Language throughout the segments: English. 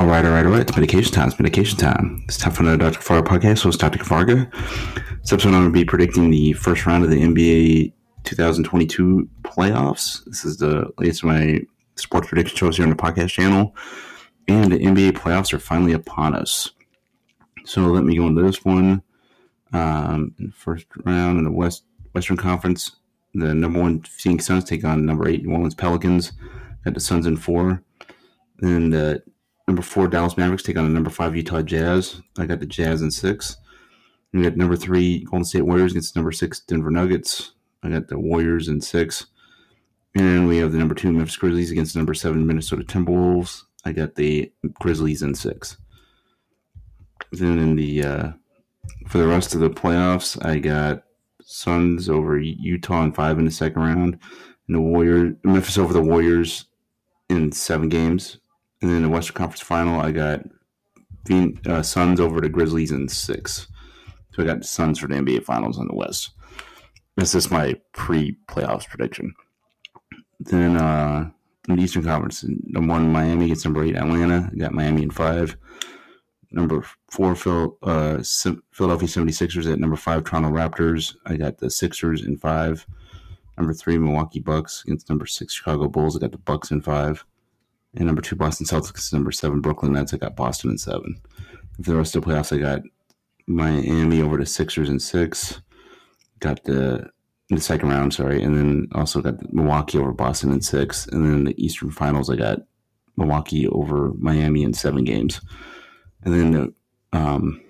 All right, all right, all right. It's medication time. It's medication time. It's time for another Dr. Kavarga podcast. So it's Dr. Kavarga. This episode, I'm going to be predicting the first round of the NBA 2022 playoffs. This is the latest of my sports prediction shows here on the podcast channel. And the NBA playoffs are finally upon us. So let me go into this one. Um, first round in the West Western Conference, the number one Phoenix Suns take on number eight New Orleans Pelicans. Got the Suns in four. And the number four Dallas Mavericks take on the number five Utah Jazz. I got the Jazz in six. We got number three Golden State Warriors against number six Denver Nuggets. I got the Warriors in six. And we have the number two Memphis Grizzlies against number seven Minnesota Timberwolves. I got the Grizzlies in six. Then in the uh, for the rest of the playoffs, I got Suns over Utah in five in the second round, and the Warriors Memphis over the Warriors in seven games. And then the Western Conference Final, I got uh, Suns over the Grizzlies in six. So I got Suns for the NBA Finals in the West. This is my pre-playoffs prediction. Then uh, in the Eastern Conference, number one Miami against number eight Atlanta. I got Miami in five. Number four Phil, uh, Philadelphia 76ers at number five Toronto Raptors. I got the Sixers in five. Number three Milwaukee Bucks against number six Chicago Bulls. I got the Bucks in five. And number two Boston Celtics. Number seven Brooklyn Nets. I got Boston in seven. And for the rest of the playoffs, I got Miami over the Sixers in six. Got the the second round, sorry, and then also got Milwaukee over Boston in six, and then the Eastern Finals, I got Milwaukee over Miami in seven games, and then the um,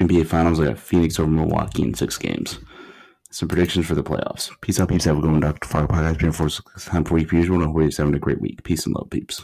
NBA Finals, I got Phoenix over Milwaukee in six games. Some predictions for the playoffs. Peace out, peeps. Have a good one, Dr. Fire Podcast. Been for time for week usual. And hope you're having a great week. Peace and love, peeps.